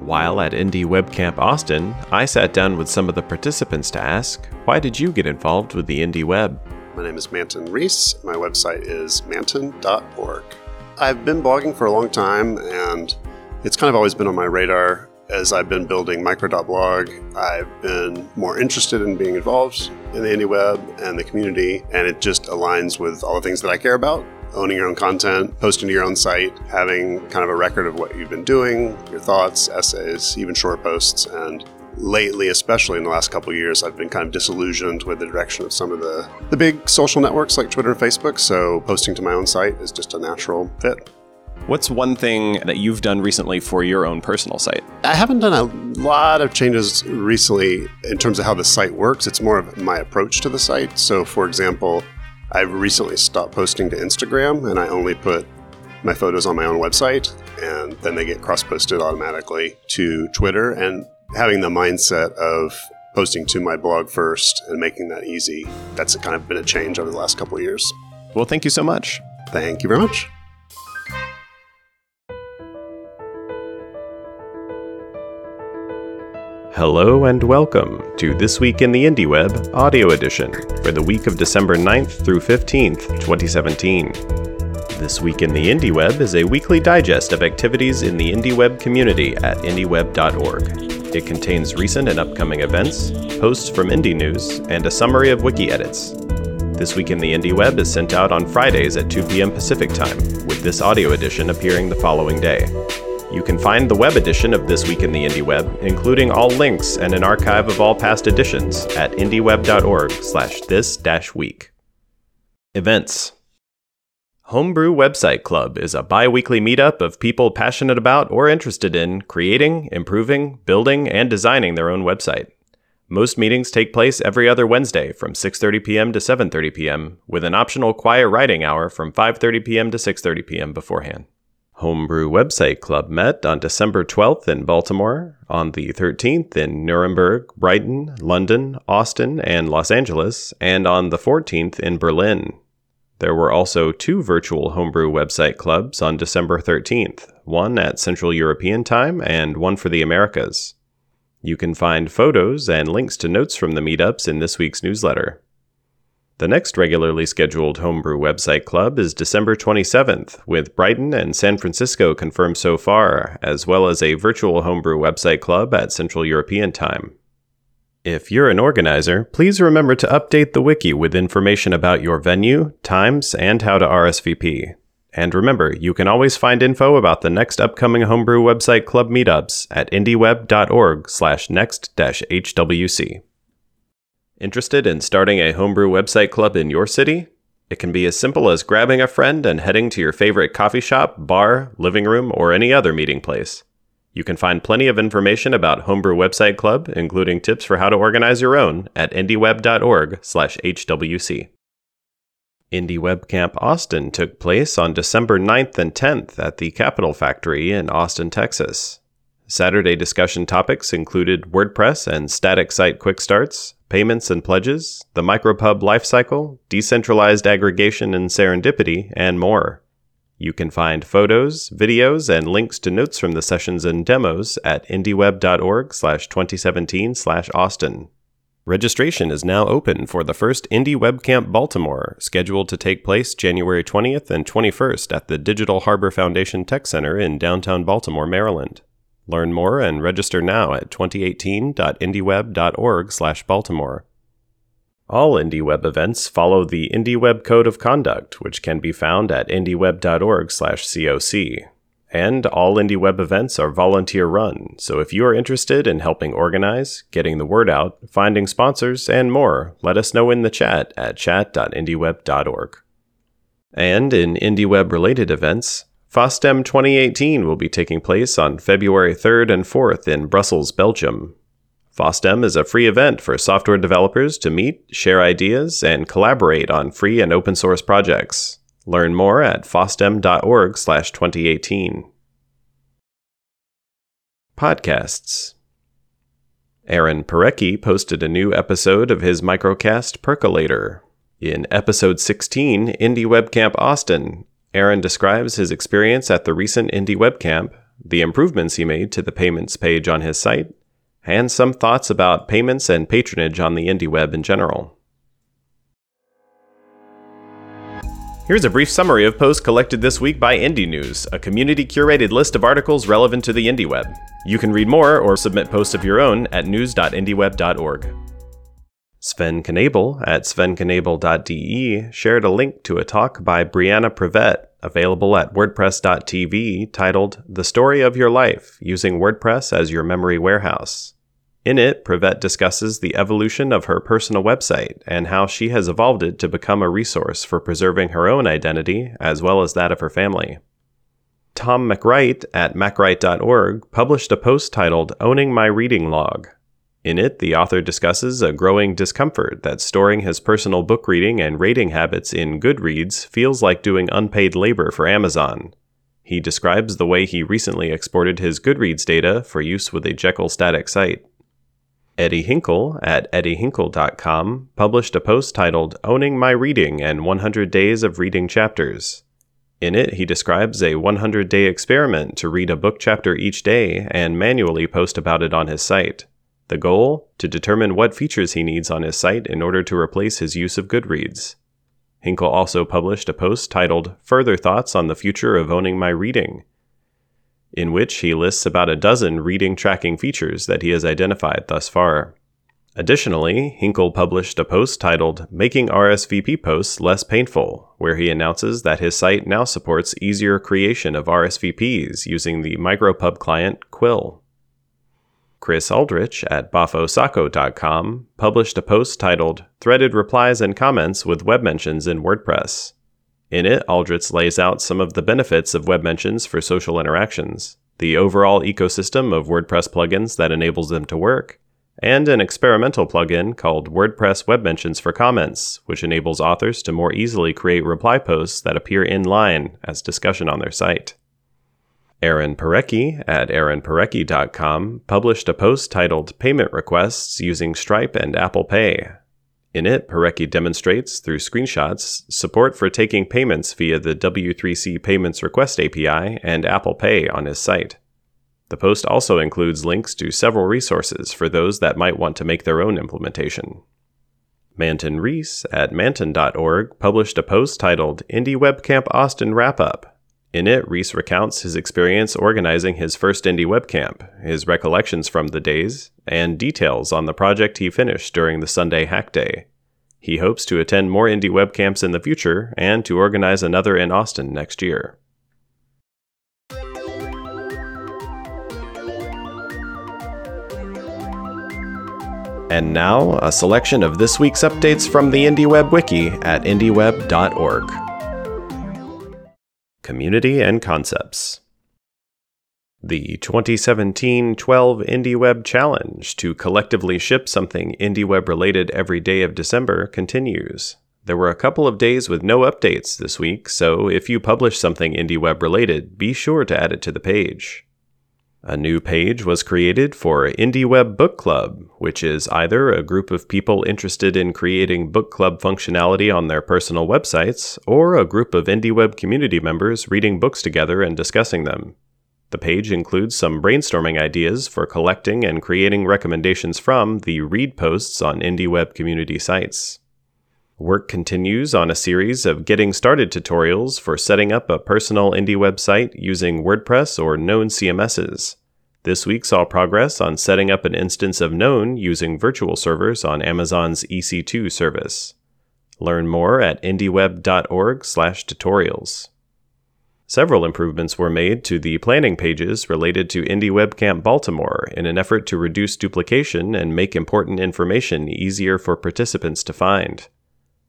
While at Indie Webcamp Austin, I sat down with some of the participants to ask, why did you get involved with the Indie Web? My name is Manton Reece. My website is manton.org. I've been blogging for a long time and it's kind of always been on my radar. As I've been building micro.blog, I've been more interested in being involved in the indie web and the community, and it just aligns with all the things that I care about owning your own content, posting to your own site, having kind of a record of what you've been doing, your thoughts, essays, even short posts. And lately, especially in the last couple years, I've been kind of disillusioned with the direction of some of the, the big social networks like Twitter and Facebook. So posting to my own site is just a natural fit. What's one thing that you've done recently for your own personal site? I haven't done a lot of changes recently in terms of how the site works. It's more of my approach to the site. So, for example, I've recently stopped posting to Instagram and I only put my photos on my own website and then they get cross posted automatically to Twitter and having the mindset of posting to my blog first and making that easy. That's kind of been a change over the last couple of years. Well, thank you so much. Thank you very much. Hello and welcome to This Week in the Indie Web Audio Edition for the week of December 9th through 15th, 2017. This Week in the Indie Web is a weekly digest of activities in the Indie Web community at indieweb.org. It contains recent and upcoming events, posts from Indie News, and a summary of wiki edits. This Week in the Indie Web is sent out on Fridays at 2 p.m. Pacific Time, with this audio edition appearing the following day. You can find the web edition of This Week in the Indie Web, including all links and an archive of all past editions, at indieweb.org slash this-week. Events Homebrew Website Club is a bi weekly meetup of people passionate about or interested in creating, improving, building, and designing their own website. Most meetings take place every other Wednesday from 6:30 p.m. to 7:30 p.m. with an optional quiet writing hour from 5:30 p.m. to 6:30 p.m. beforehand. Homebrew Website Club met on December 12th in Baltimore, on the 13th in Nuremberg, Brighton, London, Austin, and Los Angeles, and on the 14th in Berlin. There were also two virtual Homebrew website clubs on December 13th, one at Central European Time and one for the Americas. You can find photos and links to notes from the meetups in this week's newsletter. The next regularly scheduled Homebrew website club is December 27th, with Brighton and San Francisco confirmed so far, as well as a virtual Homebrew website club at Central European Time. If you're an organizer, please remember to update the wiki with information about your venue, times, and how to RSVP. And remember, you can always find info about the next upcoming Homebrew website club meetups at indieweb.org slash next-hwc. Interested in starting a homebrew website club in your city? It can be as simple as grabbing a friend and heading to your favorite coffee shop, bar, living room, or any other meeting place. You can find plenty of information about Homebrew Website Club, including tips for how to organize your own, at indieweb.org/hwc. Indie Webcamp Austin took place on December 9th and 10th at the Capital Factory in Austin, Texas. Saturday discussion topics included WordPress and static site quick starts, payments and pledges, the micropub lifecycle, decentralized aggregation and serendipity, and more. You can find photos, videos, and links to notes from the sessions and demos at indieweb.org slash 2017 slash Austin. Registration is now open for the first Indie Webcamp Baltimore, scheduled to take place January 20th and 21st at the Digital Harbor Foundation Tech Center in downtown Baltimore, Maryland. Learn more and register now at 2018.indieweb.org/baltimore. All IndieWeb events follow the IndieWeb Code of Conduct, which can be found at indieweb.org/coc. And all IndieWeb events are volunteer run, so if you are interested in helping organize, getting the word out, finding sponsors, and more, let us know in the chat at chat.indieweb.org. And in IndieWeb related events, FOSDEM 2018 will be taking place on February 3rd and 4th in Brussels, Belgium. FOSDEM is a free event for software developers to meet, share ideas, and collaborate on free and open source projects. Learn more at fosdem.org/2018. Podcasts. Aaron Parecki posted a new episode of his microcast Percolator. In episode 16, Indie Webcamp Austin, Aaron describes his experience at the recent Indie Webcamp, the improvements he made to the payments page on his site, and some thoughts about payments and patronage on the indie web in general. Here's a brief summary of posts collected this week by Indie News, a community curated list of articles relevant to the indie web. You can read more or submit posts of your own at news.indieweb.org. Sven Knebel at svenknebel.de shared a link to a talk by Brianna Privett available at WordPress.tv titled The Story of Your Life Using WordPress as Your Memory Warehouse. In it, Privett discusses the evolution of her personal website and how she has evolved it to become a resource for preserving her own identity as well as that of her family. Tom MacWright at macwright.org published a post titled Owning My Reading Log. In it, the author discusses a growing discomfort that storing his personal book reading and rating habits in Goodreads feels like doing unpaid labor for Amazon. He describes the way he recently exported his Goodreads data for use with a Jekyll static site. Eddie Hinkle at eddiehinkle.com published a post titled Owning My Reading and 100 Days of Reading Chapters. In it, he describes a 100 day experiment to read a book chapter each day and manually post about it on his site. The goal? To determine what features he needs on his site in order to replace his use of Goodreads. Hinkle also published a post titled Further Thoughts on the Future of Owning My Reading, in which he lists about a dozen reading tracking features that he has identified thus far. Additionally, Hinkle published a post titled Making RSVP Posts Less Painful, where he announces that his site now supports easier creation of RSVPs using the micropub client Quill. Chris Aldrich at boffosocko.com published a post titled Threaded Replies and Comments with Web Mentions in WordPress. In it, Aldrich lays out some of the benefits of web mentions for social interactions, the overall ecosystem of WordPress plugins that enables them to work, and an experimental plugin called WordPress Web Mentions for Comments, which enables authors to more easily create reply posts that appear in line as discussion on their site. Aaron Parecki at aaronparecki.com published a post titled Payment Requests Using Stripe and Apple Pay, in it, Parecki demonstrates through screenshots support for taking payments via the W3C Payments Request API and Apple Pay on his site. The post also includes links to several resources for those that might want to make their own implementation. Manton Reece at manton.org published a post titled Indie WebCamp Austin Wrap Up. In it, Reece recounts his experience organizing his first Indie WebCamp, his recollections from the days, and details on the project he finished during the Sunday Hack Day. He hopes to attend more indie webcamps in the future and to organize another in Austin next year. And now, a selection of this week's updates from the IndieWeb Wiki at indieweb.org. Community and Concepts the 2017 12 IndieWeb Challenge to collectively ship something IndieWeb related every day of December continues. There were a couple of days with no updates this week, so if you publish something IndieWeb related, be sure to add it to the page. A new page was created for IndieWeb Book Club, which is either a group of people interested in creating book club functionality on their personal websites, or a group of IndieWeb community members reading books together and discussing them. The page includes some brainstorming ideas for collecting and creating recommendations from the read posts on IndieWeb community sites. Work continues on a series of getting started tutorials for setting up a personal IndieWeb site using WordPress or known CMSs. This week saw progress on setting up an instance of Known using virtual servers on Amazon's EC2 service. Learn more at indieweb.org/tutorials. Several improvements were made to the planning pages related to Indie WebCamp Baltimore in an effort to reduce duplication and make important information easier for participants to find.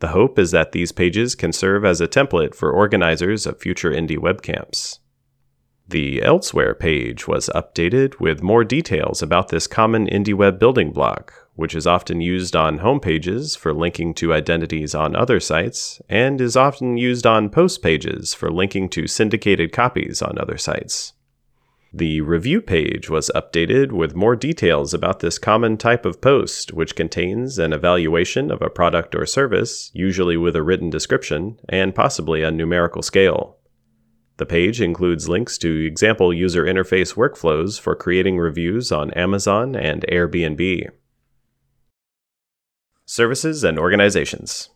The hope is that these pages can serve as a template for organizers of future Indie WebCamps. The Elsewhere page was updated with more details about this common IndieWeb building block, which is often used on homepages for linking to identities on other sites, and is often used on post pages for linking to syndicated copies on other sites. The review page was updated with more details about this common type of post, which contains an evaluation of a product or service, usually with a written description, and possibly a numerical scale. The page includes links to example user interface workflows for creating reviews on Amazon and Airbnb. Services and Organizations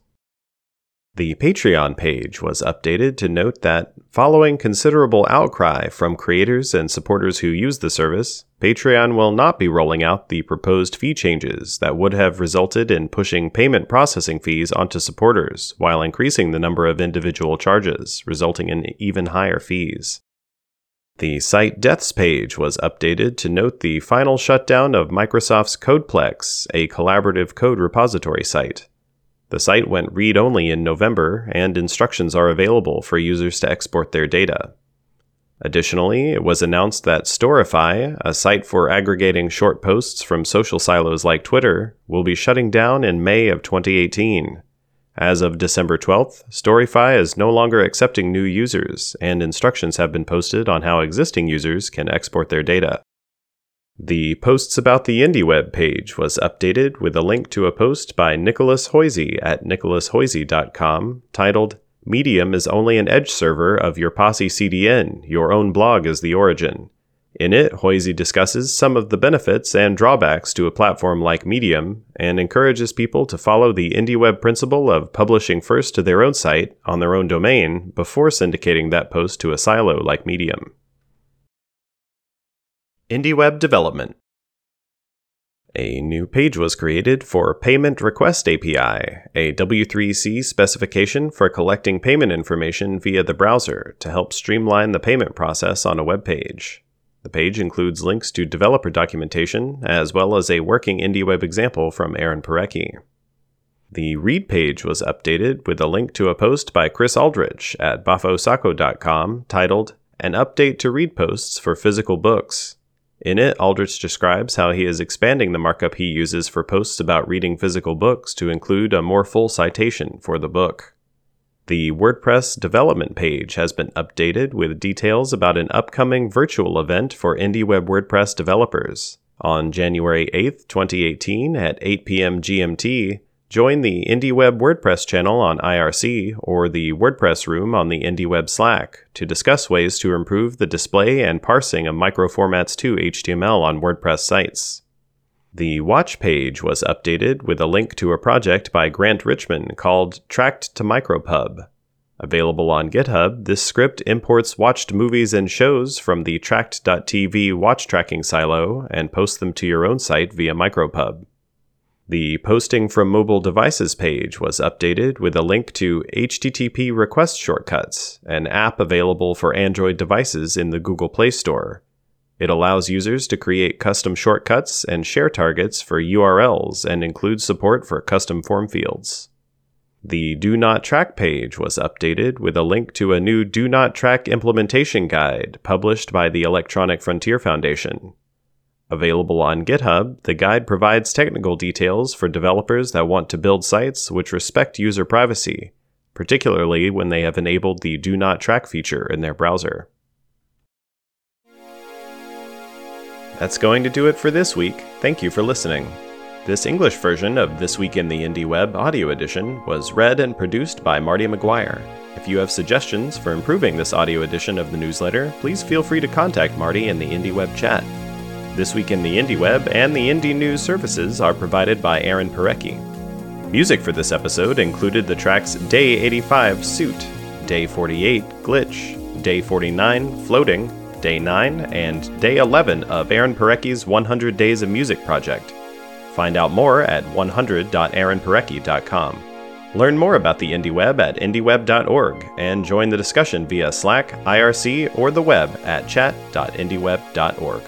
the Patreon page was updated to note that, following considerable outcry from creators and supporters who use the service, Patreon will not be rolling out the proposed fee changes that would have resulted in pushing payment processing fees onto supporters while increasing the number of individual charges, resulting in even higher fees. The site deaths page was updated to note the final shutdown of Microsoft's Codeplex, a collaborative code repository site. The site went read only in November, and instructions are available for users to export their data. Additionally, it was announced that Storify, a site for aggregating short posts from social silos like Twitter, will be shutting down in May of 2018. As of December 12th, Storify is no longer accepting new users, and instructions have been posted on how existing users can export their data. The Posts About the IndieWeb page was updated with a link to a post by Nicolas Hoizey at nicholashoisey.com titled Medium is only an edge server of your Posse CDN, your own blog is the origin. In it, Hoizey discusses some of the benefits and drawbacks to a platform like Medium and encourages people to follow the IndieWeb principle of publishing first to their own site on their own domain before syndicating that post to a silo like Medium. IndieWeb Development a new page was created for Payment Request API, a W3C specification for collecting payment information via the browser to help streamline the payment process on a web page. The page includes links to developer documentation, as well as a working IndieWeb example from Aaron Parecki. The read page was updated with a link to a post by Chris Aldrich at boffosocko.com titled An Update to Read Posts for Physical Books in it, Aldrich describes how he is expanding the markup he uses for posts about reading physical books to include a more full citation for the book. The WordPress development page has been updated with details about an upcoming virtual event for IndieWeb WordPress developers. On January 8, 2018, at 8 p.m. GMT, Join the IndieWeb WordPress channel on IRC or the WordPress room on the IndieWeb Slack to discuss ways to improve the display and parsing of microformats to HTML on WordPress sites. The watch page was updated with a link to a project by Grant Richmond called Trakt to Micropub. Available on GitHub, this script imports watched movies and shows from the trakt.tv watch tracking silo and posts them to your own site via Micropub. The Posting from Mobile Devices page was updated with a link to HTTP request shortcuts, an app available for Android devices in the Google Play Store. It allows users to create custom shortcuts and share targets for URLs and includes support for custom form fields. The Do Not Track page was updated with a link to a new Do Not Track implementation guide published by the Electronic Frontier Foundation. Available on GitHub, the guide provides technical details for developers that want to build sites which respect user privacy, particularly when they have enabled the Do Not Track feature in their browser. That's going to do it for this week. Thank you for listening. This English version of This Week in the Indie Web audio edition was read and produced by Marty McGuire. If you have suggestions for improving this audio edition of the newsletter, please feel free to contact Marty in the IndieWeb chat. This Week in the Indie Web and the Indie News services are provided by Aaron Parecki. Music for this episode included the tracks Day 85 Suit, Day 48 Glitch, Day 49 Floating, Day 9, and Day 11 of Aaron Parecki's 100 Days of Music project. Find out more at 100.aaronparecki.com. Learn more about the IndieWeb at indieweb.org and join the discussion via Slack, IRC, or the web at chat.indieweb.org.